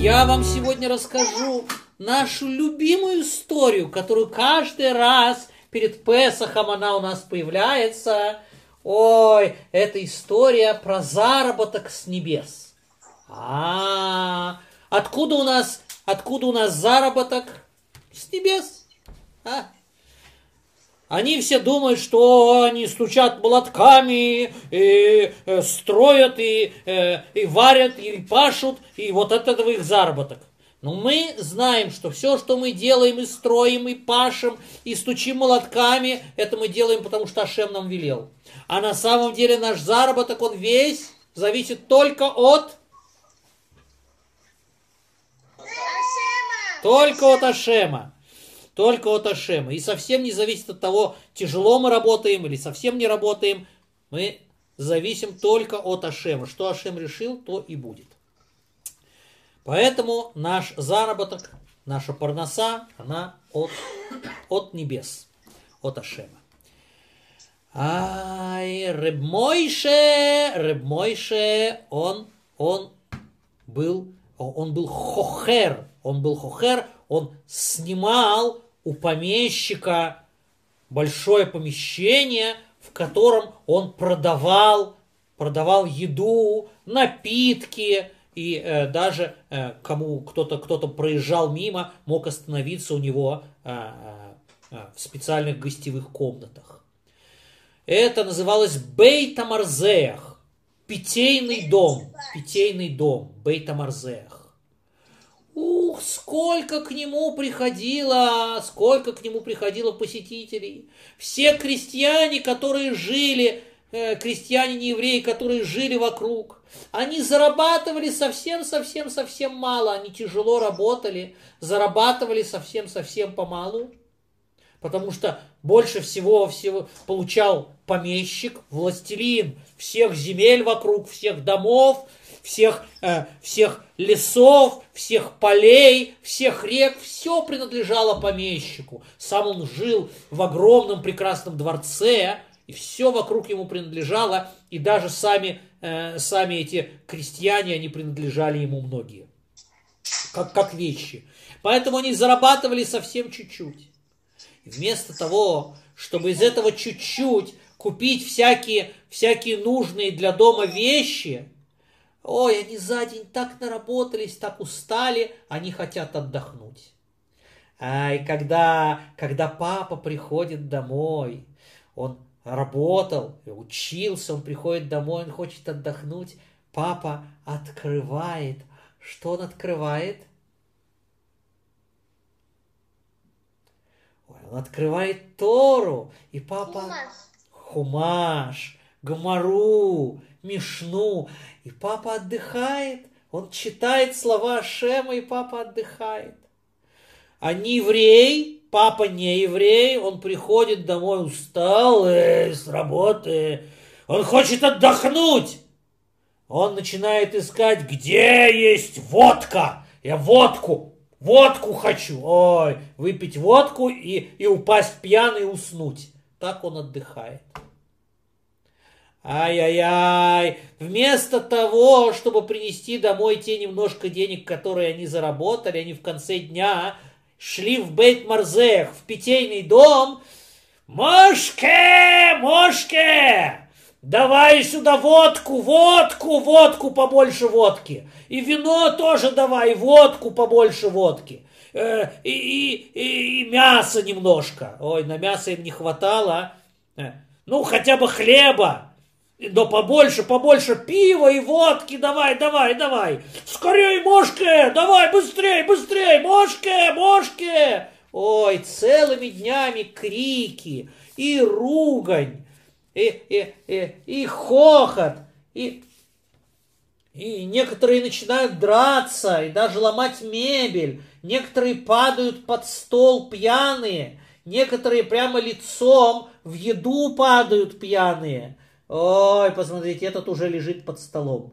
Я вам сегодня расскажу нашу любимую историю, которую каждый раз перед Песохом она у нас появляется. Ой, это история про заработок с небес. А, откуда у нас, откуда у нас заработок с небес? А? Они все думают, что они стучат молотками, и э, строят, и, э, и варят, и пашут, и вот от этого их заработок. Но мы знаем, что все, что мы делаем и строим, и пашем, и стучим молотками, это мы делаем, потому что Ашем нам велел. А на самом деле наш заработок, он весь зависит только от... Только от Ашема только от Ашема. И совсем не зависит от того, тяжело мы работаем или совсем не работаем. Мы зависим только от Ашема. Что Ашем решил, то и будет. Поэтому наш заработок, наша парноса, она от, от небес, от Ашема. Ай, Рыбмойше, Рыбмойше, он, он был, он был хохер, он был хохер, он снимал у помещика большое помещение, в котором он продавал, продавал еду, напитки, и э, даже э, кому кто-то кто-то проезжал мимо, мог остановиться у него э, э, в специальных гостевых комнатах. Это называлось Бейтамарзеях, питейный дом, питейный дом, Бейтамарзеях. Ух, сколько к нему приходило, сколько к нему приходило посетителей. Все крестьяне, которые жили, э, крестьяне не евреи, которые жили вокруг, они зарабатывали совсем-совсем-совсем мало, они тяжело работали, зарабатывали совсем-совсем помалу, потому что больше всего, всего получал помещик, властелин всех земель вокруг, всех домов, всех, э, всех лесов, всех полей, всех рек, все принадлежало помещику. Сам он жил в огромном прекрасном дворце, и все вокруг ему принадлежало, и даже сами, э, сами эти крестьяне, они принадлежали ему многие, как, как вещи. Поэтому они зарабатывали совсем чуть-чуть. Вместо того, чтобы из этого чуть-чуть купить всякие, всякие нужные для дома вещи, Ой, они за день так наработались, так устали, они хотят отдохнуть. Ай, когда, когда папа приходит домой, он работал, учился, он приходит домой, он хочет отдохнуть, папа открывает. Что он открывает? Ой, он открывает Тору, и папа... Хумаш. Хумаш, Гамару, Мишну. И папа отдыхает, он читает слова Шема, и папа отдыхает. А не еврей, папа не еврей, он приходит домой усталый с работы, он хочет отдохнуть. Он начинает искать, где есть водка. Я водку, водку хочу. Ой, выпить водку и, и упасть пьяный уснуть. Так он отдыхает. Ай-яй-яй, вместо того, чтобы принести домой те немножко денег, которые они заработали, они в конце дня шли в Бейт-Марзех, в питейный дом. Мошке, Мошке, давай сюда водку, водку, водку, побольше водки. И вино тоже давай, водку, побольше водки. Э, и, и, и, и мясо немножко. Ой, на мясо им не хватало. Э, ну, хотя бы хлеба. Да побольше, побольше пива и водки, давай, давай, давай. Скорей, мошке, давай, быстрей, быстрей, мошке, мошке. Ой, целыми днями крики и ругань, и, и, и, и хохот, и, и некоторые начинают драться, и даже ломать мебель. Некоторые падают под стол пьяные, некоторые прямо лицом в еду падают пьяные. Ой, посмотрите, этот уже лежит под столом.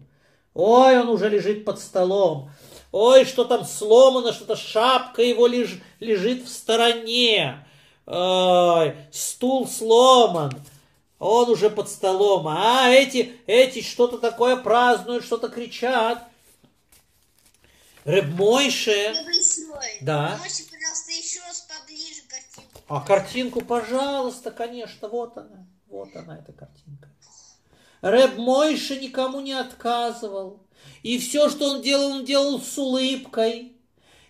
Ой, он уже лежит под столом. Ой, что там сломано, что-то шапка его леж, лежит в стороне. Ой, стул сломан. Он уже под столом. А эти, эти что-то такое празднуют, что-то кричат. Реб Мойше. Да. Можете, пожалуйста, еще раз поближе картинку? а картинку, пожалуйста, конечно, вот она, вот она, эта картинка. Реб Мойше никому не отказывал. И все, что он делал, он делал с улыбкой.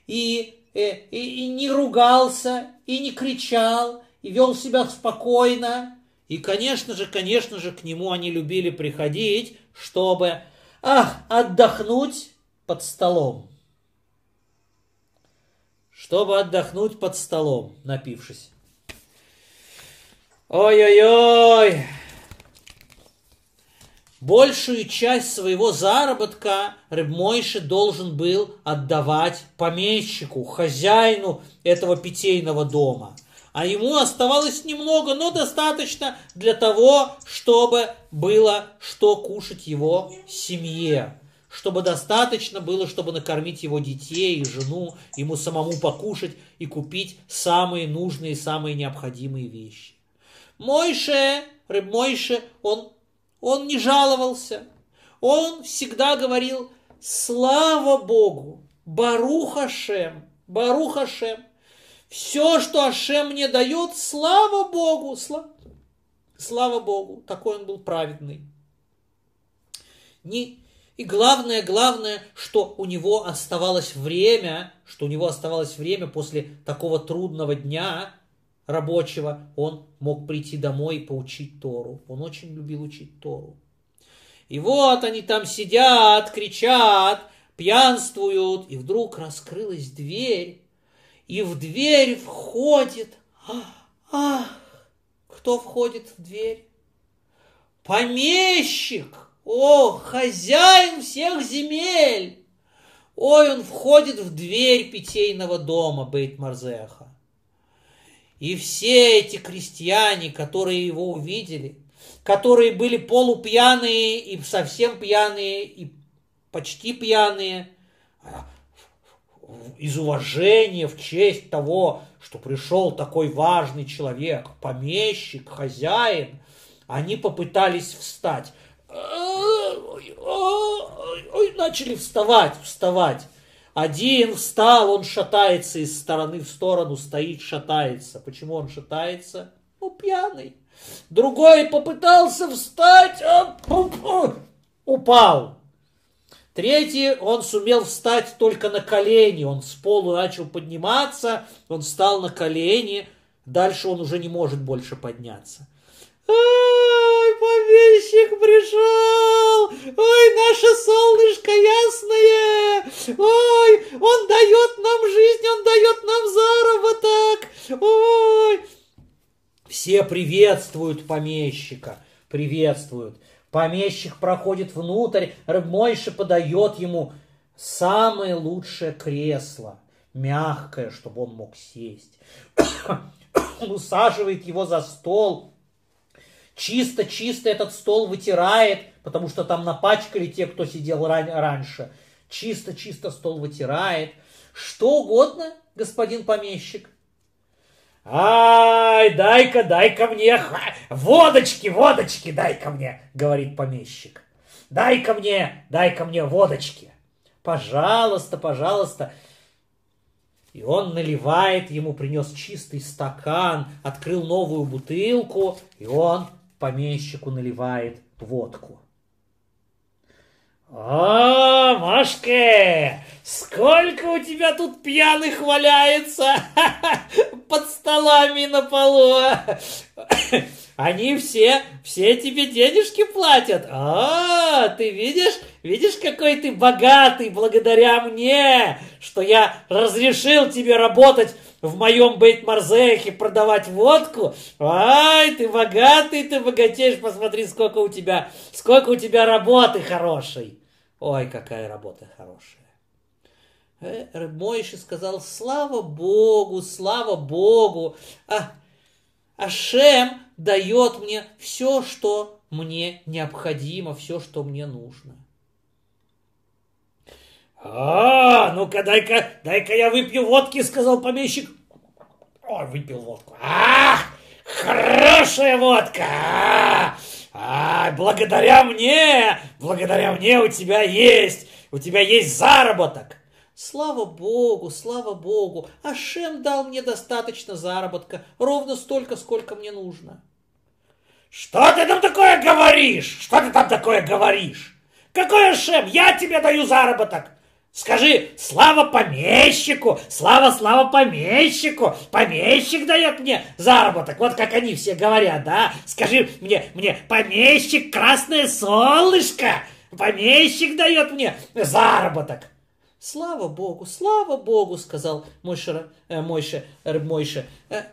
И, э, и, и не ругался, и не кричал, и вел себя спокойно. И, конечно же, конечно же, к нему они любили приходить, чтобы ах, отдохнуть под столом. Чтобы отдохнуть под столом, напившись. Ой-ой-ой! Большую часть своего заработка Рыбмойши должен был отдавать помещику, хозяину этого питейного дома. А ему оставалось немного, но достаточно для того, чтобы было что кушать его семье. Чтобы достаточно было, чтобы накормить его детей и жену, ему самому покушать и купить самые нужные, самые необходимые вещи. Мойше, Рыб Мойше, он он не жаловался. Он всегда говорил, слава Богу, Барух Ашем, Барух Ашем. Все, что Ашем мне дает, слава Богу, слава Богу. Такой он был праведный. Не, и главное, главное, что у него оставалось время, что у него оставалось время после такого трудного дня рабочего, он мог прийти домой и поучить Тору. Он очень любил учить Тору. И вот они там сидят, кричат, пьянствуют, и вдруг раскрылась дверь, и в дверь входит... Ах, кто входит в дверь? Помещик! О, хозяин всех земель! Ой, он входит в дверь питейного дома Бейт Марзеха. И все эти крестьяне, которые его увидели, которые были полупьяные и совсем пьяные, и почти пьяные, из уважения, в честь того, что пришел такой важный человек, помещик, хозяин, они попытались встать. Начали вставать, вставать. Один встал, он шатается из стороны в сторону, стоит, шатается. Почему он шатается? Ну, пьяный. Другой попытался встать, он упал. Третий, он сумел встать только на колени. Он с полу начал подниматься, он встал на колени. Дальше он уже не может больше подняться. Ой, помещик пришел! Ой, наше приветствуют помещика, приветствуют. Помещик проходит внутрь, Рыбмойша подает ему самое лучшее кресло, мягкое, чтобы он мог сесть. Усаживает его за стол, чисто-чисто этот стол вытирает, потому что там напачкали те, кто сидел ран- раньше. Чисто-чисто стол вытирает. Что угодно, господин помещик. Ай, дай-ка, дай-ка мне, водочки, водочки дай-ка мне, говорит помещик. Дай-ка мне, дай-ка мне водочки. Пожалуйста, пожалуйста. И он наливает, ему принес чистый стакан, открыл новую бутылку, и он помещику наливает водку. «О, Машка, сколько у тебя тут пьяных валяется под столами на полу! Они все, все тебе денежки платят. А, ты видишь, видишь, какой ты богатый благодаря мне, что я разрешил тебе работать в моем Бейт-Марзехе продавать водку. Ай, ты богатый, ты богатеешь, посмотри, сколько у тебя, сколько у тебя работы хорошей. Ой, какая работа хорошая. Э, Мойши сказал, слава Богу, слава Богу. А, Ашем дает мне все, что мне необходимо, все, что мне нужно. А, ну-ка, дай-ка, дай-ка я выпью водки, сказал помещик. Ой, выпил водку. А, хорошая водка. А, а, благодаря мне, благодаря мне у тебя есть, у тебя есть заработок. Слава Богу, слава Богу, Ашем дал мне достаточно заработка, ровно столько, сколько мне нужно. Что ты там такое говоришь? Что ты там такое говоришь? Какой Ашем? Я тебе даю заработок. Скажи, слава помещику, слава, слава помещику, помещик дает мне заработок, вот как они все говорят, да? Скажи мне, мне, помещик, красное солнышко, помещик дает мне заработок. Слава Богу, слава Богу, сказал Мойша, э, Мойша, э, Мойша. Э,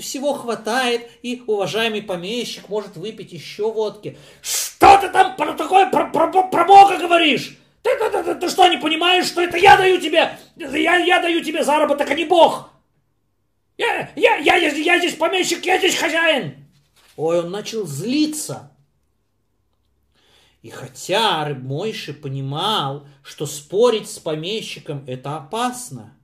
всего хватает, и уважаемый помещик может выпить еще водки. Что ты там про такое про, про, про Бога говоришь? Ты, ты, ты, ты, ты что, не понимаешь, что это я даю тебе, я, я даю тебе заработок, а не Бог? Я, я, я, я, я здесь помещик, я здесь хозяин. Ой, он начал злиться. И хотя Рыб Мойши понимал, что спорить с помещиком это опасно,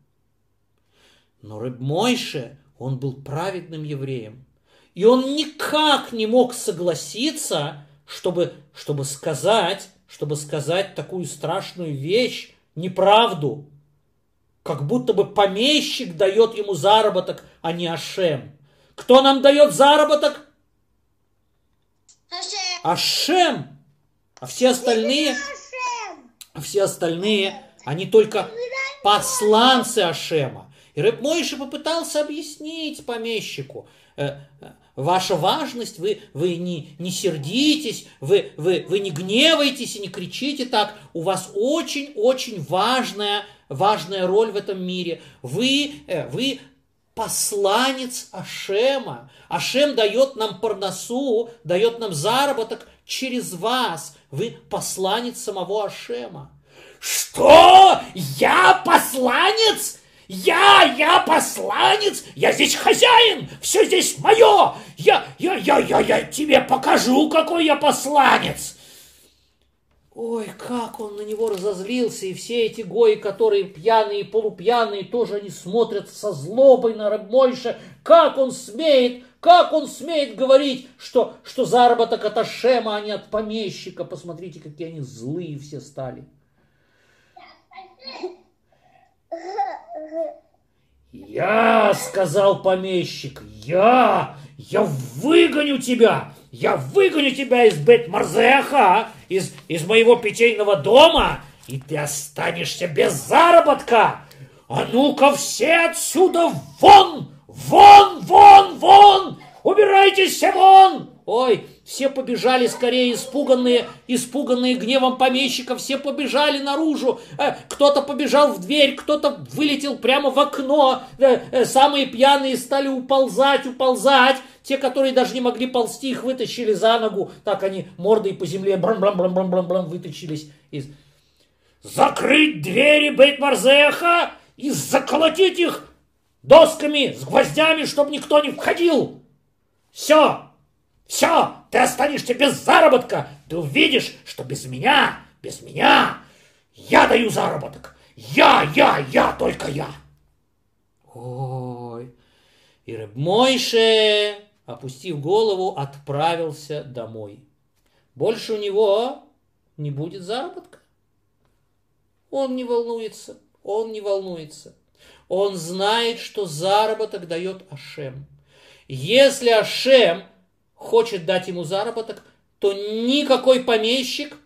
но Рыб Мойши, он был праведным евреем. И он никак не мог согласиться, чтобы, чтобы сказать, чтобы сказать такую страшную вещь, неправду, как будто бы помещик дает ему заработок, а не Ашем. Кто нам дает заработок? Ашем. Ашем. А все остальные, а все остальные, они только посланцы Ашема. И Рэб Мойши попытался объяснить помещику, э, э, ваша важность, вы, вы не, не сердитесь, вы, вы, вы не гневаетесь и не кричите так. У вас очень-очень важная, важная роль в этом мире. Вы, э, вы посланец Ашема. Ашем дает нам парносу, дает нам заработок через вас. Вы посланец самого Ашема. Что? Я посланец? Я, я посланец, я здесь хозяин, все здесь мое. Я, я, я, я, я тебе покажу, какой я посланец. Ой, как он на него разозлился, и все эти гои, которые пьяные и полупьяные, тоже они смотрят со злобой на Рабмойша. Как он смеет, как он смеет говорить, что, что заработок от Ашема, а не от помещика. Посмотрите, какие они злые все стали. Я, сказал помещик, я, я выгоню тебя, я выгоню тебя из Бет-Марзеха, из, из моего питейного дома, и ты останешься без заработка. А ну-ка все отсюда вон, вон, вон, вон, убирайтесь все вон. Ой, все побежали скорее, испуганные, испуганные гневом помещика, все побежали наружу. Э, кто-то побежал в дверь, кто-то вылетел прямо в окно. Э, э, самые пьяные стали уползать, уползать. Те, которые даже не могли ползти, их вытащили за ногу. Так они мордой по земле брам-брам-брам-брам-брам вытащились из... Закрыть двери Бейт-Марзеха и заколотить их досками с гвоздями, чтобы никто не входил. Все, все, ты останешься без заработка. Ты увидишь, что без меня, без меня, я даю заработок. Я, я, я, только я. Ой, и Рэб Мойше, опустив голову, отправился домой. Больше у него не будет заработка. Он не волнуется, он не волнуется. Он знает, что заработок дает Ашем. Если Ашем хочет дать ему заработок, то никакой помещик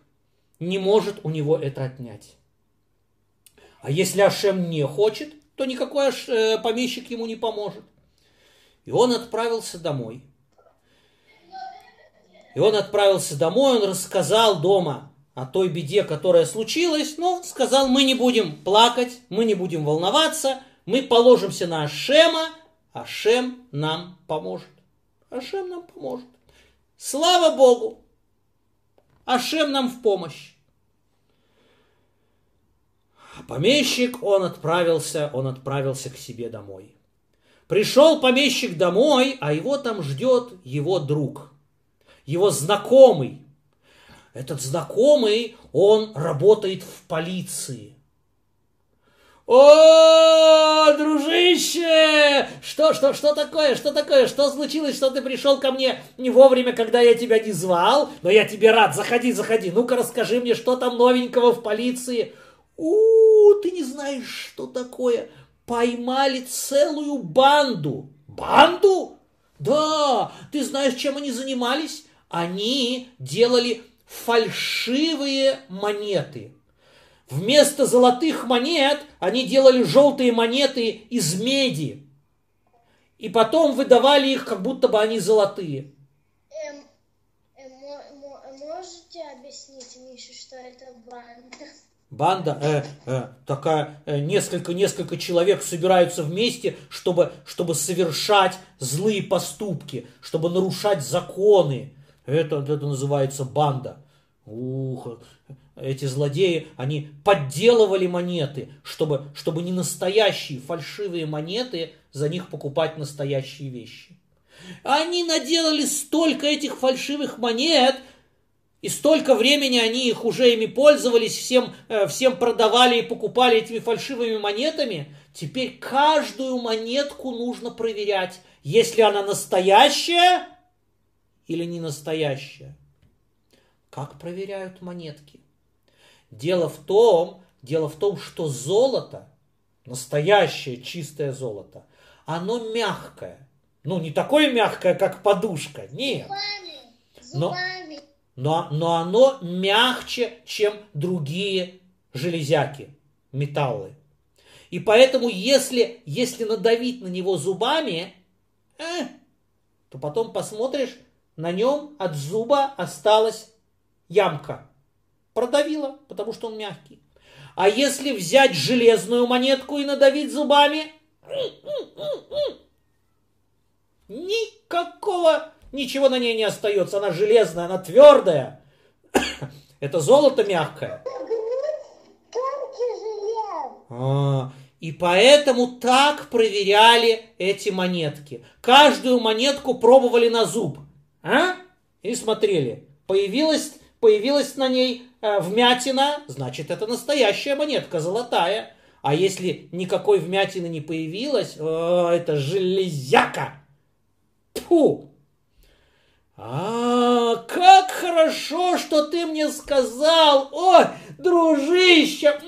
не может у него это отнять. А если Ашем не хочет, то никакой э, помещик ему не поможет. И он отправился домой. И он отправился домой, он рассказал дома о той беде, которая случилась, но сказал, мы не будем плакать, мы не будем волноваться, мы положимся на Ашема, Ашем нам поможет. Ашем нам поможет. Слава Богу! Ашем нам в помощь. Помещик, он отправился, он отправился к себе домой. Пришел помещик домой, а его там ждет его друг, его знакомый. Этот знакомый, он работает в полиции. О, дружище! Что, что, что такое? Что такое? Что случилось, что ты пришел ко мне не вовремя, когда я тебя не звал? Но я тебе рад. Заходи, заходи. Ну-ка расскажи мне, что там новенького в полиции? У, ты не знаешь, что такое? Поймали целую банду. Банду? Да, ты знаешь, чем они занимались? Они делали фальшивые монеты. Вместо золотых монет они делали желтые монеты из меди. И потом выдавали их, как будто бы они золотые. Эм, э, мо- можете объяснить, Миша, что это банда? Банда, э, э, такая, э, несколько, несколько человек собираются вместе, чтобы, чтобы совершать злые поступки, чтобы нарушать законы. Это, это называется банда. Ух, эти злодеи, они подделывали монеты, чтобы, чтобы не настоящие, фальшивые монеты, за них покупать настоящие вещи. Они наделали столько этих фальшивых монет, и столько времени они их уже ими пользовались, всем, э, всем продавали и покупали этими фальшивыми монетами. Теперь каждую монетку нужно проверять, если она настоящая или не настоящая. Как проверяют монетки? Дело в том, дело в том, что золото, настоящее чистое золото, оно мягкое. Ну, не такое мягкое, как подушка, нет. Зубами, Но-. Но, но оно мягче, чем другие железяки, металлы. И поэтому, если, если надавить на него зубами, э, то потом посмотришь, на нем от зуба осталась ямка. Продавила, потому что он мягкий. А если взять железную монетку и надавить зубами, никакого, ничего на ней не остается. Она железная, она твердая. Это золото мягкое. А, и поэтому так проверяли эти монетки. Каждую монетку пробовали на зуб. А? И смотрели. Появилась, появилась на ней э, вмятина, значит, это настоящая монетка, золотая. А если никакой вмятины не появилось, о, это железяка. Фу! А, как хорошо, что ты мне сказал! Ой, дружище!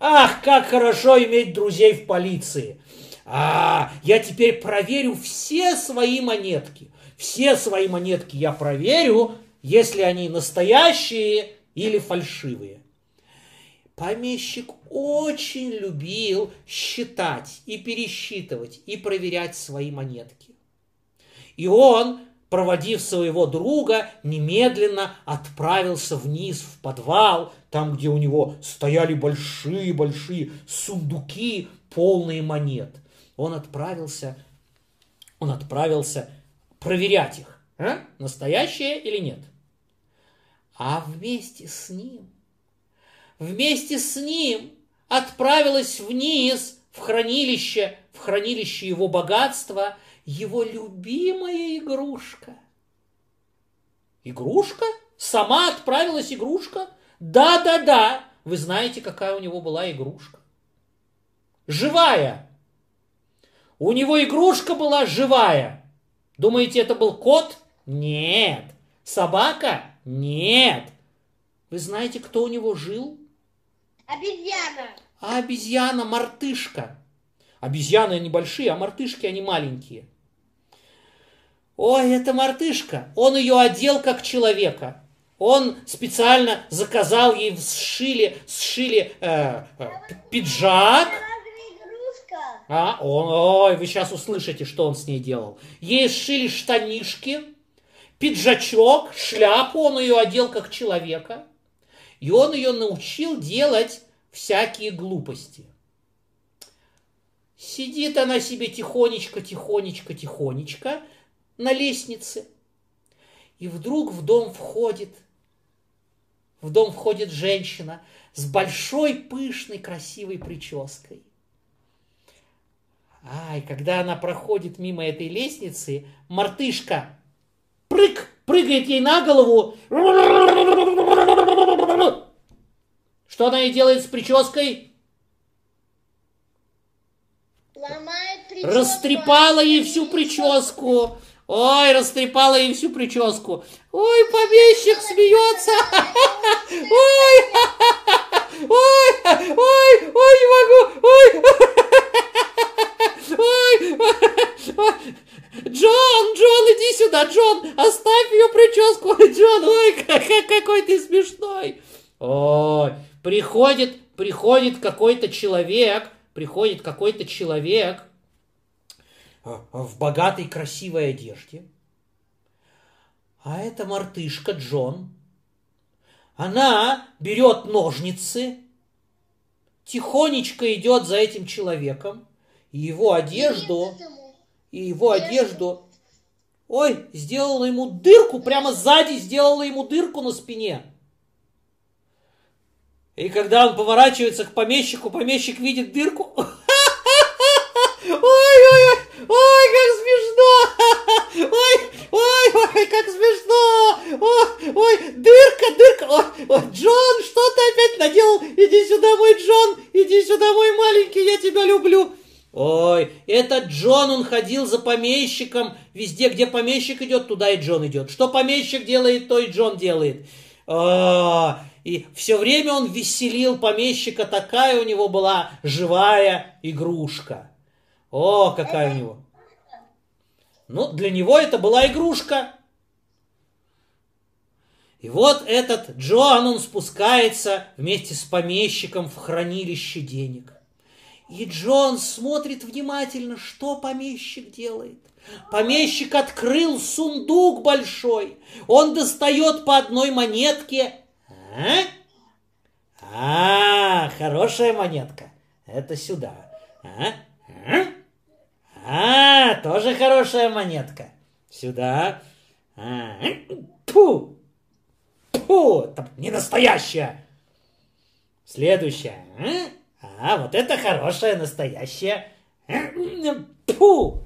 Ах, как хорошо иметь друзей в полиции! А, я теперь проверю все свои монетки. Все свои монетки я проверю, если они настоящие или фальшивые. Помещик очень любил считать и пересчитывать и проверять свои монетки. И он, проводив своего друга, немедленно отправился вниз в подвал, там, где у него стояли большие-большие сундуки, полные монет. Он отправился, он отправился проверять их, а? настоящие или нет. А вместе с ним, вместе с ним отправилась вниз в хранилище, в хранилище его богатства – его любимая игрушка. Игрушка? Сама отправилась игрушка? Да-да-да. Вы знаете, какая у него была игрушка? Живая. У него игрушка была живая. Думаете, это был кот? Нет. Собака? Нет. Вы знаете, кто у него жил? Обезьяна. А обезьяна мартышка. Обезьяны небольшие, а мартышки они маленькие. Ой, это мартышка. Он ее одел как человека. Он специально заказал ей, сшили, сшили э, э, пиджак. А, он, ой, вы сейчас услышите, что он с ней делал. Ей сшили штанишки, пиджачок, шляпу, он ее одел как человека. И он ее научил делать всякие глупости. Сидит она себе тихонечко, тихонечко, тихонечко на лестнице. И вдруг в дом входит, в дом входит женщина с большой, пышной, красивой прической. Ай, когда она проходит мимо этой лестницы, мартышка прыг, прыгает ей на голову. Что она ей делает с прической? Ломает прическу. Растрепала ей всю прическу. Ой, растрепала ей всю прическу. Ой, помещик смеется. Ой, ой, ой, ой, не могу, ой, ой, ой. Джон, Джон, иди сюда, Джон, оставь ее прическу, Джон, ой, какой ты смешной. Ой, приходит, приходит какой-то человек, приходит какой-то человек в богатой красивой одежде, а это мартышка Джон. Она берет ножницы, тихонечко идет за этим человеком, и его одежду, и его одежду, ой, сделала ему дырку, прямо сзади сделала ему дырку на спине. И когда он поворачивается к помещику, помещик видит дырку. Ой-ой-ой, ой, как смешно! Ой, ой, ой, как смешно! Ой, ой, дырка, дырка! Ой, ой, Джон, что ты опять наделал? Иди сюда, мой Джон! Иди сюда, мой маленький, я тебя люблю! Ой, этот Джон, он ходил за помещиком. Везде, где помещик идет, туда и Джон идет. Что помещик делает, то и Джон делает. А, и все время он веселил помещика, такая у него была живая игрушка. О, какая у него. Ну, для него это была игрушка. И вот этот Джоан, он спускается вместе с помещиком в хранилище денег. И Джон смотрит внимательно, что помещик делает. Помещик открыл сундук большой. Он достает по одной монетке а? А, хорошая монетка. Это сюда. А? А? а тоже хорошая монетка. Сюда. А, Пу! Пу! Не настоящая. Следующая. А? А, вот это хорошая, настоящая. Пу!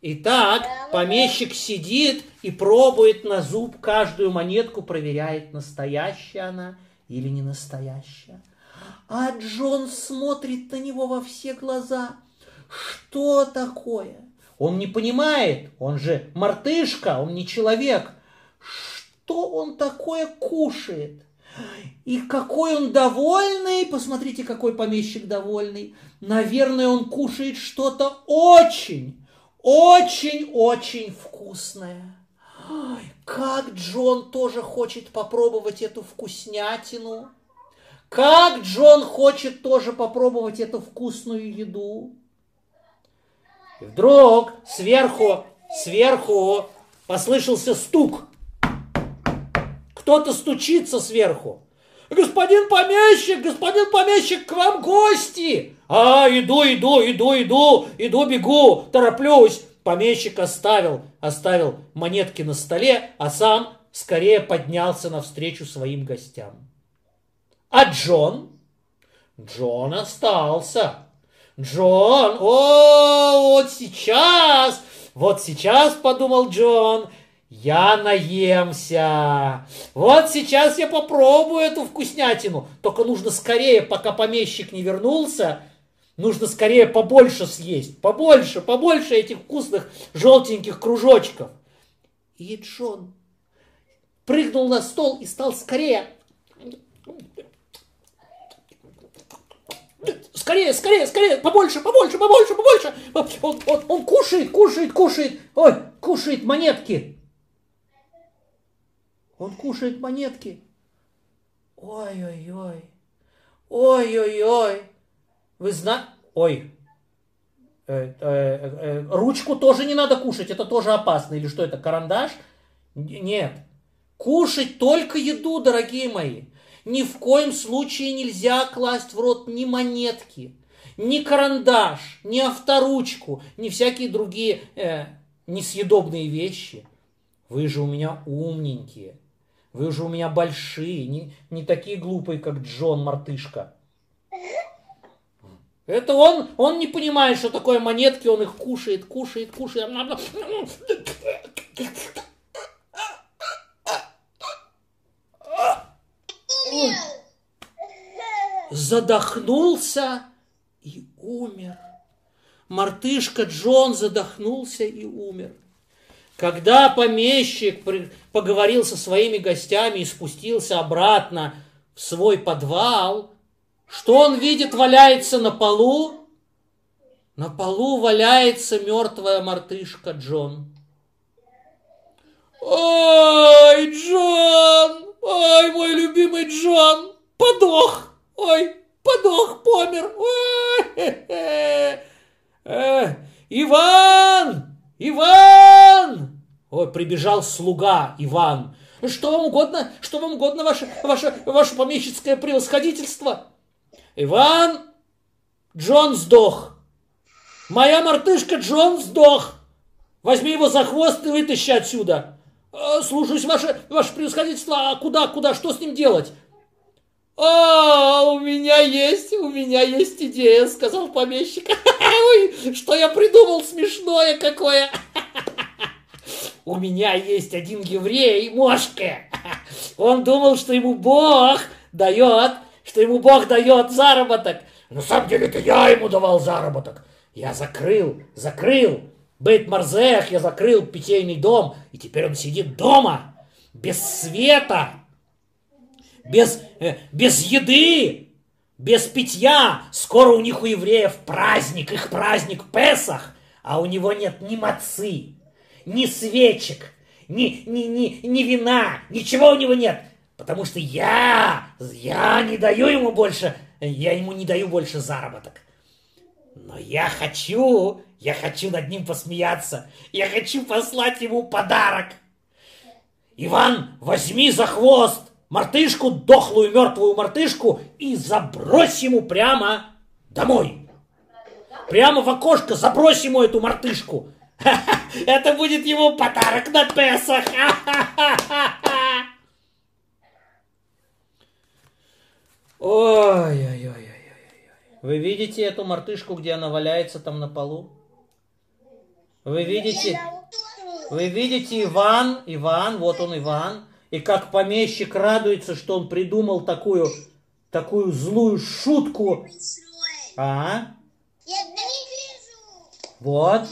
Итак, помещик сидит и пробует на зуб каждую монетку, проверяет, настоящая она или не настоящая. А Джон смотрит на него во все глаза. Что такое? Он не понимает, он же мартышка, он не человек. Что он такое кушает? И какой он довольный, посмотрите, какой помещик довольный. Наверное, он кушает что-то очень, очень-очень вкусное. Как Джон тоже хочет попробовать эту вкуснятину. Как Джон хочет тоже попробовать эту вкусную еду. И вдруг сверху, сверху послышался стук. Кто-то стучится сверху. Господин помещик, господин помещик, к вам гости. А, иду, иду, иду, иду, иду, бегу, тороплюсь. Помещик оставил, оставил монетки на столе, а сам скорее поднялся навстречу своим гостям. А Джон? Джон остался. Джон, о, вот сейчас, вот сейчас, подумал Джон, я наемся. Вот сейчас я попробую эту вкуснятину. Только нужно скорее, пока помещик не вернулся, нужно скорее побольше съесть. Побольше, побольше этих вкусных желтеньких кружочков. И Джон прыгнул на стол и стал скорее Скорее, скорее, скорее, побольше, побольше, побольше, побольше. Он, он, он кушает, кушает, кушает. Ой, кушает монетки. Он кушает монетки. Ой-ой-ой. Ой-ой-ой. Вы знаете... Ой. Э, э, э, ручку тоже не надо кушать, это тоже опасно. Или что это, карандаш? Нет. Кушать только еду, дорогие мои. Ни в коем случае нельзя класть в рот ни монетки, ни карандаш, ни авторучку, ни всякие другие э, несъедобные вещи. Вы же у меня умненькие. Вы же у меня большие, не, не такие глупые, как Джон Мартышка. Это он, он не понимает, что такое монетки, он их кушает, кушает, кушает. Задохнулся и умер. Мартышка Джон задохнулся и умер. Когда помещик поговорил со своими гостями и спустился обратно в свой подвал, что он видит валяется на полу? На полу валяется мертвая мартышка Джон. Ой, Джон! Ой, мой любимый Джон! Подох! Ой, подох, помер! Ой, э, Иван! Иван! Ой, прибежал слуга Иван. Что вам угодно? Что вам угодно, ваше, ваше, ваше помещицкое превосходительство? Иван, Джон сдох. Моя мартышка Джон сдох. Возьми его за хвост и вытащи отсюда. «А, слушаюсь, ваше, ваше превосходительство. А куда, куда, что с ним делать? «А, у меня есть, у меня есть идея», — сказал помещик. «Ой, что я придумал смешное какое!» «У меня есть один еврей, Мошка. Он думал, что ему Бог дает, что ему Бог дает заработок. На самом деле это я ему давал заработок. Я закрыл, закрыл Бейт Марзех, я закрыл питейный дом, и теперь он сидит дома, без света, без, э, без еды, без питья. Скоро у них у евреев праздник, их праздник Песах, а у него нет ни мацы, ни свечек, ни, ни, ни, ни вина, ничего у него нет. Потому что я, я не даю ему больше, я ему не даю больше заработок. Но я хочу, я хочу над ним посмеяться. Я хочу послать ему подарок. Иван, возьми за хвост мартышку, дохлую мертвую мартышку, и забрось ему прямо домой. Прямо в окошко забрось ему эту мартышку. Это будет его подарок на Песах. Ой-ой-ой. Вы видите эту мартышку, где она валяется там на полу? Вы видите? Вы видите Иван, Иван, вот он Иван, и как помещик радуется, что он придумал такую, такую злую шутку. А? Вот.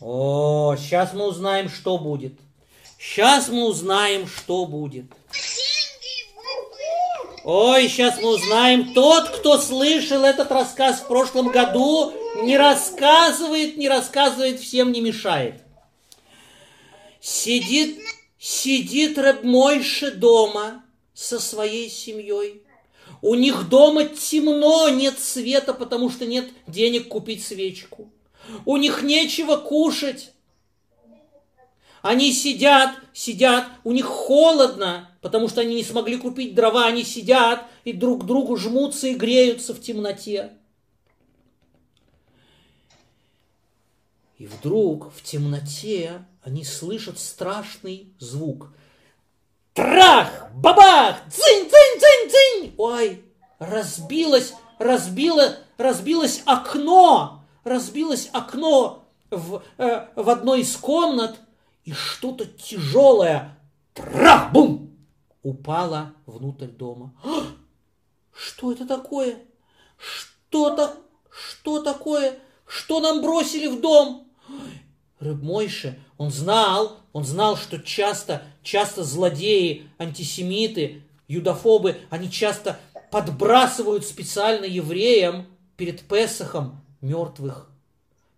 О, сейчас мы узнаем, что будет. Сейчас мы узнаем, что будет. Выпали. Ой, сейчас мы узнаем. Тот, кто слышал этот рассказ в прошлом году, не рассказывает, не рассказывает, всем не мешает. Сидит, сидит Рэб Мойше дома со своей семьей. У них дома темно, нет света, потому что нет денег купить свечку. У них нечего кушать. Они сидят, сидят, у них холодно, потому что они не смогли купить дрова, они сидят и друг к другу жмутся и греются в темноте. И вдруг в темноте они слышат страшный звук. Трах! Бабах! Цинь, цинь, цинь, цинь! Ой, разбилось, разбило, разбилось окно, разбилось окно в, э, в одной из комнат, и что-то тяжелое, трах, бум, упало внутрь дома. А! Что это такое? Что-то, что такое? Что нам бросили в дом? Рыб Мойше, он знал, он знал, что часто, часто злодеи, антисемиты, юдофобы, они часто подбрасывают специально евреям перед Песохом мертвых,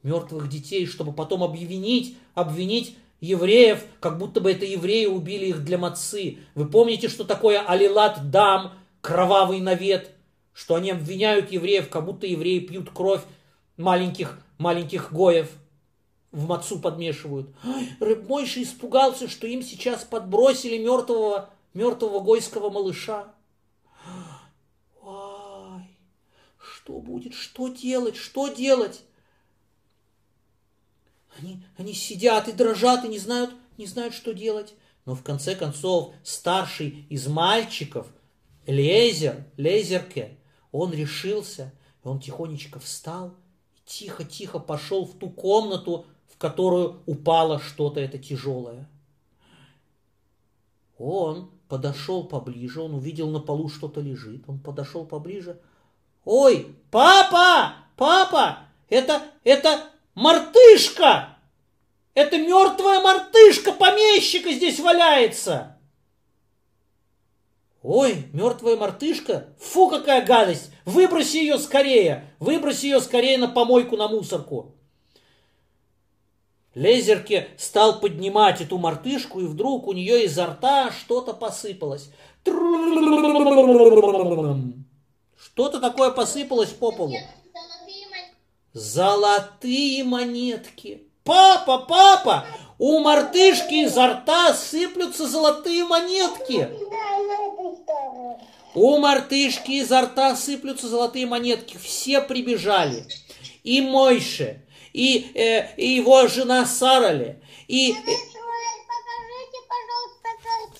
мертвых детей, чтобы потом обвинить, обвинить евреев, как будто бы это евреи убили их для мацы. Вы помните, что такое алилат дам, кровавый навет, что они обвиняют евреев, как будто евреи пьют кровь маленьких, маленьких гоев, в мацу подмешивают. Рыб Мойши испугался, что им сейчас подбросили мертвого, мертвого гойского малыша. Ой, что будет, что делать, что делать? Они, они сидят и дрожат и не знают, не знают, что делать. Но в конце концов старший из мальчиков, Лезер, Лезерке, он решился, и он тихонечко встал и тихо-тихо пошел в ту комнату, в которую упало что-то это тяжелое. Он подошел поближе, он увидел на полу что-то лежит, он подошел поближе. Ой, папа, папа, это, это мартышка! Это мертвая мартышка помещика здесь валяется. Ой, мертвая мартышка? Фу, какая гадость! Выброси ее скорее! Выброси ее скорее на помойку, на мусорку. Лезерке стал поднимать эту мартышку, и вдруг у нее изо рта что-то посыпалось. Что-то такое посыпалось по полу. Золотые монетки. Папа, папа, у мартышки изо рта сыплются золотые монетки. У мартышки изо рта сыплются золотые монетки. Все прибежали. И Мойше, и, э, и его жена Сарали, и... Картину.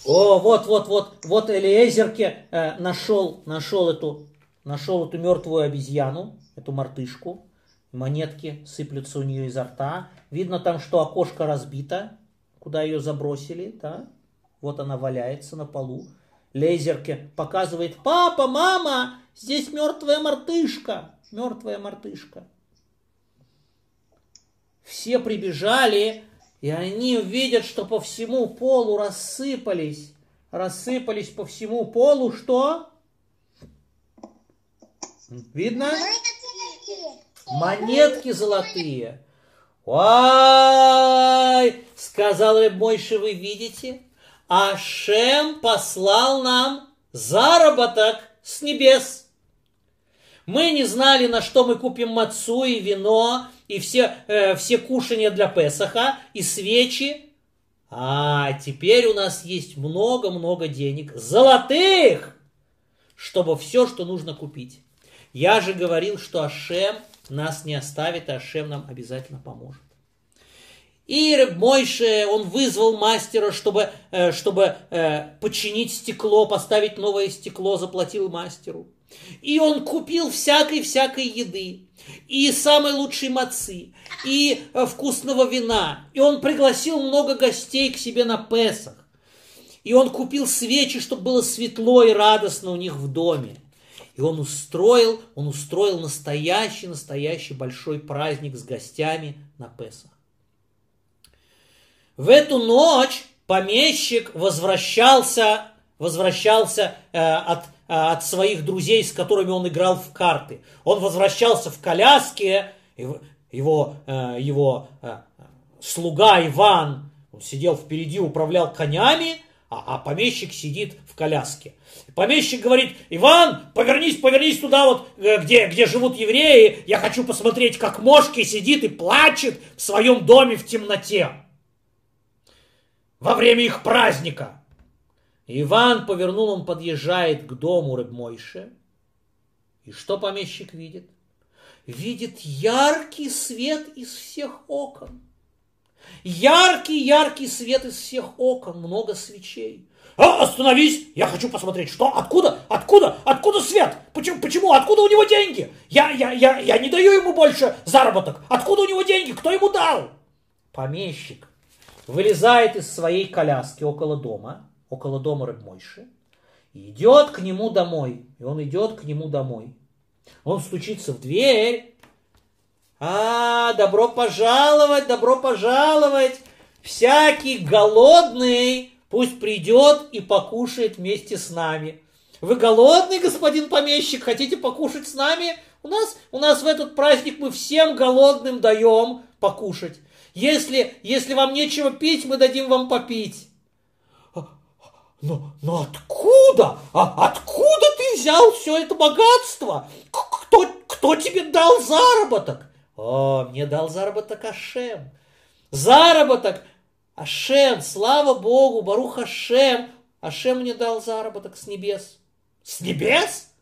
О, вот, вот, вот, вот Элиезерке э, нашел, нашел эту, нашел эту мертвую обезьяну, эту мартышку. Монетки сыплются у нее изо рта. Видно там, что окошко разбито, куда ее забросили, да? Вот она валяется на полу. Лезерке показывает, папа, мама, здесь мертвая мартышка, мертвая мартышка. Все прибежали, и они видят, что по всему полу рассыпались, рассыпались по всему полу, что? Видно? Монетки золотые. Ой, сказал Рыб Мойши, вы видите? Ашем послал нам заработок с небес. Мы не знали, на что мы купим мацу и вино, и все, э, все кушания для Песаха, и свечи. А теперь у нас есть много-много денег, золотых, чтобы все, что нужно купить. Я же говорил, что Ашем нас не оставит, и Ашем нам обязательно поможет. И Мойше, он вызвал мастера, чтобы, э, чтобы э, починить стекло, поставить новое стекло, заплатил мастеру. И он купил всякой-всякой еды, и самой лучшей мацы, и э, вкусного вина. И он пригласил много гостей к себе на Песах. И он купил свечи, чтобы было светло и радостно у них в доме. И он устроил, он устроил настоящий, настоящий большой праздник с гостями на Песах. В эту ночь помещик возвращался, возвращался э, от, э, от своих друзей, с которыми он играл в карты. Он возвращался в коляске, его, э, его э, слуга Иван он сидел впереди, управлял конями, а, а помещик сидит в коляске. Помещик говорит, Иван, повернись, повернись туда, вот, э, где, где живут евреи, я хочу посмотреть, как Мошки сидит и плачет в своем доме в темноте во время их праздника. Иван повернул, он подъезжает к дому Рыбмойше. И что помещик видит? Видит яркий свет из всех окон. Яркий-яркий свет из всех окон, много свечей. А, остановись, я хочу посмотреть, что, откуда, откуда, откуда свет? Почему, почему, откуда у него деньги? Я, я, я, я не даю ему больше заработок. Откуда у него деньги? Кто ему дал? Помещик вылезает из своей коляски около дома, около дома Рыбмойши, и идет к нему домой. И он идет к нему домой. Он стучится в дверь. А, добро пожаловать, добро пожаловать. Всякий голодный пусть придет и покушает вместе с нами. Вы голодный, господин помещик, хотите покушать с нами? У нас, у нас в этот праздник мы всем голодным даем покушать. Если, если вам нечего пить, мы дадим вам попить. «А, но, но откуда? А откуда ты взял все это богатство? Кто, кто тебе дал заработок? О, мне дал заработок Ашем. Заработок Ашем, слава Богу, Барух Ашем. Ашем мне дал заработок с небес. С небес?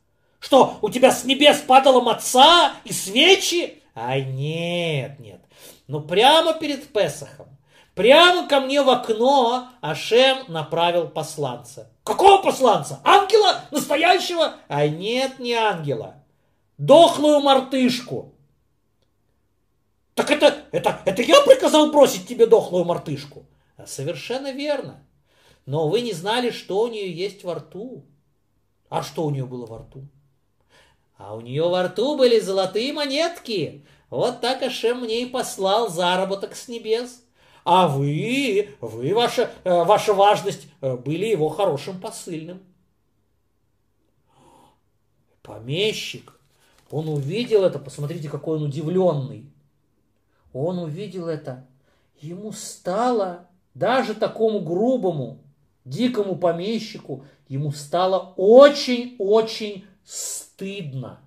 Что, у тебя с небес падала маца и свечи? Ай, нет, нет. Но прямо перед Песохом, прямо ко мне в окно Ашем направил посланца. Какого посланца? Ангела? Настоящего? А нет, не ангела. Дохлую мартышку. Так это, это, это я приказал бросить тебе дохлую мартышку? А совершенно верно. Но вы не знали, что у нее есть во рту. А что у нее было во рту? А у нее во рту были золотые монетки. Вот так Ашем мне и послал заработок с небес. а вы, вы, ваша, э, ваша важность, э, были его хорошим посыльным. Помещик, он увидел это, посмотрите, какой он удивленный. Он увидел это, ему стало, даже такому грубому, дикому помещику, ему стало очень-очень стыдно.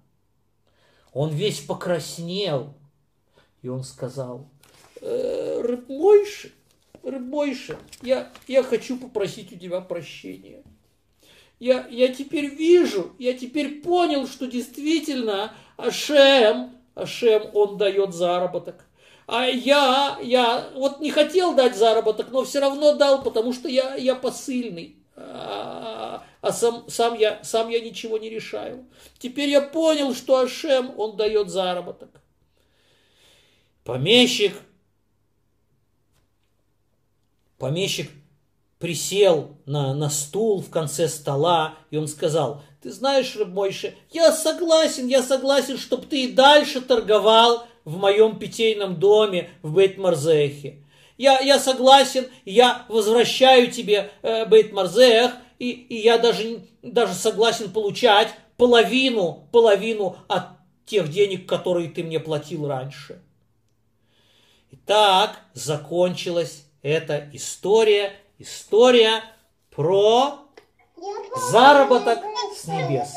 Он весь покраснел, и он сказал, э, Рыбмойши, Рыбмойши, я, я хочу попросить у тебя прощения. Я, я теперь вижу, я теперь понял, что действительно Ашем, Ашем, он дает заработок. А я, я вот не хотел дать заработок, но все равно дал, потому что я, я посыльный. А, а сам, сам, я, сам я ничего не решаю. Теперь я понял, что Ашем, он дает заработок. Помещик, помещик присел на, на стул в конце стола, и он сказал, ты знаешь, Рабмойше, я согласен, я согласен, чтобы ты и дальше торговал в моем питейном доме в Бейт-Марзехе. Я, я согласен, я возвращаю тебе э, Бейт-Марзех, и, и я даже, даже согласен получать половину, половину от тех денег, которые ты мне платил раньше. Итак, закончилась эта история, история про заработок с небес.